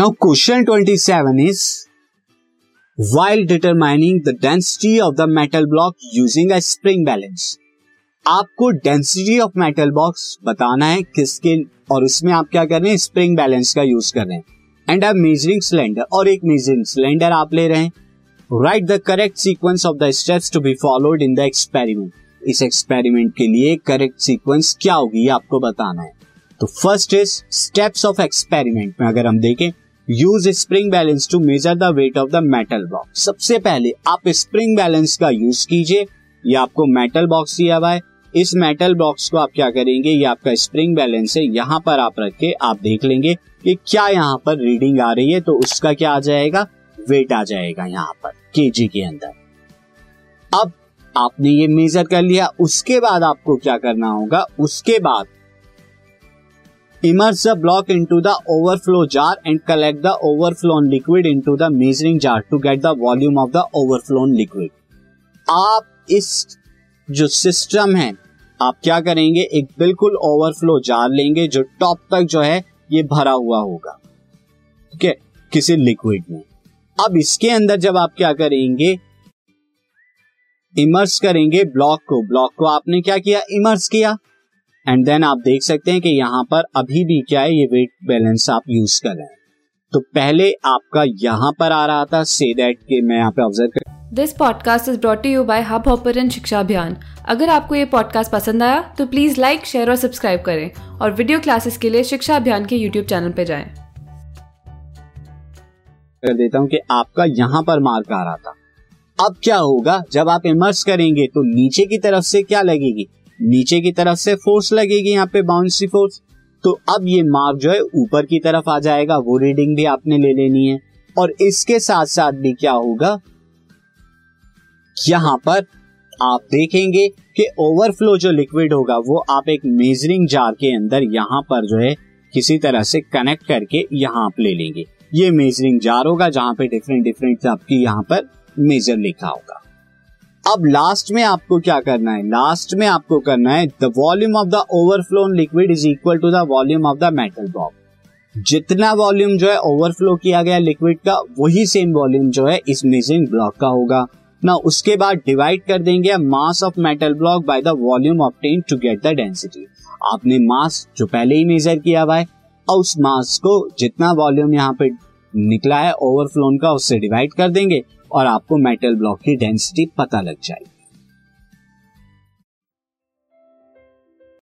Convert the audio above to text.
Now, question 27 is, while determining the density of the metal block using a spring balance, आपको density of metal box बताना है किसके, और उसमें आप क्या कर रहे हैं? स्प्रिंग बैलेंस का यूज़ कर रहे हैं। एंड अ मेजरिंग सिलेंडर और एक मेजरिंग सिलेंडर आप ले रहे हैं। Write the correct sequence of the steps to be followed in the experiment इस एक्सपेरिमेंट के लिए करेक्ट सीक्वेंस क्या होगी आपको बताना है। तो first is steps of experiment में अगर हम देखें use spring balance to measure the weight of the metal box सबसे पहले आप स्प्रिंग बैलेंस का यूज़ कीजिए। ये आपको मेटल बॉक्स दिया हुआ है। इस मेटल बॉक्स को आप क्या करेंगे? ये आपका स्प्रिंग बैलेंस है। यहाँ पर आप रख के आप देख लेंगे कि क्या यहाँ पर रीडिंग आ रही है तो उसका क्या आ जाएगा? वेट आ जाएगा यहाँ पर केजी के अंदर। अब आपने ये मेजर कर लिया। उसके बाद आपको क्या करना होगा? उसके बाद immerse the block into the overflow jar and collect the on liquid into the measuring jar to get the volume of the over overflow liquid आप इस जो सिस्टम है, आप क्या करेंगे? एक बिल्कुल ओवरफ्लो जार लेंगे जो टॉप तक जो है, ये भरा हुआ होगा। ठीक है किसी लिक्विड में। अब इसके अंदर जब आप क्या करेंगे? इमर्स करेंगे ब्लॉक को। ब्लॉक को आपने क्या किया? इमर्स किया। एंड देन आप देख सकते हैं कि यहाँ पर अभी भी क्या है ये वेट बैलेंस आप यूज़ कर रहे हैं। तो पहले आपका यहाँ पर आ रहा था से दैट के मैं यहाँ पे ऑब्ज़र्व कर this podcast is brought you by Hub Hopper Shiksha Abhiyan अगर आपको ये पॉडकास्ट पसंद आया तो प्लीज़ लाइक शेयर और सब्सक्राइब करें। और वीडियो क्लासेस के लिए शिक्षा अभियान के यूट्यूब चैनल पर जाए। कर देता हूँ कि आपका यहाँ पर मार्क आ रहा था। अब क्या होगा? जब आप इमर्स करेंगे तो नीचे की तरफ़ से क्या लगेगी? नीचे की तरफ़ से फोर्स लगेगी यहाँ पे बाउंसी फोर्स तो अब ये मार्क जो है ऊपर की तरफ़ आ जाएगा। वो रीडिंग भी आपने ले लेनी है। और इसके साथ साथ भी क्या होगा? यहाँ पर आप देखेंगे कि ओवरफ्लो जो लिक्विड होगा, वो आप एक मेजरिंग जार के अंदर यहाँ पर जो है किसी तरह से कनेक्ट करके यहाँ आप ले लेंगे। ये मेजरिंग जार होगा जहाँ पे डिफरेंट डिफरेंट आपकी यहाँ पर मेजर लिखा होगा। अब लास्ट में आपको क्या करना है? लास्ट में आपको करना है the volume of the overflown liquid is equal to the volume of the metal block जितना वॉल्यूम जो है ओवरफ्लो किया गया लिक्विड का, वही सेम वॉल्यूम जो है इस मेजरिंग ब्लॉक का होगा। ना उसके बाद डिवाइड कर देंगे mass of metal block by the volume obtain to get the density आपने मास जो पहले ही मेजर किया हुआ है और उस मास को जितना वॉल्यूम यहाँ पे निकला है ओवरफ्लोन का, उससे डिवाइड कर देंगे। और आपको मेटल ब्लॉक की डेंसिटी पता लग जाएगी।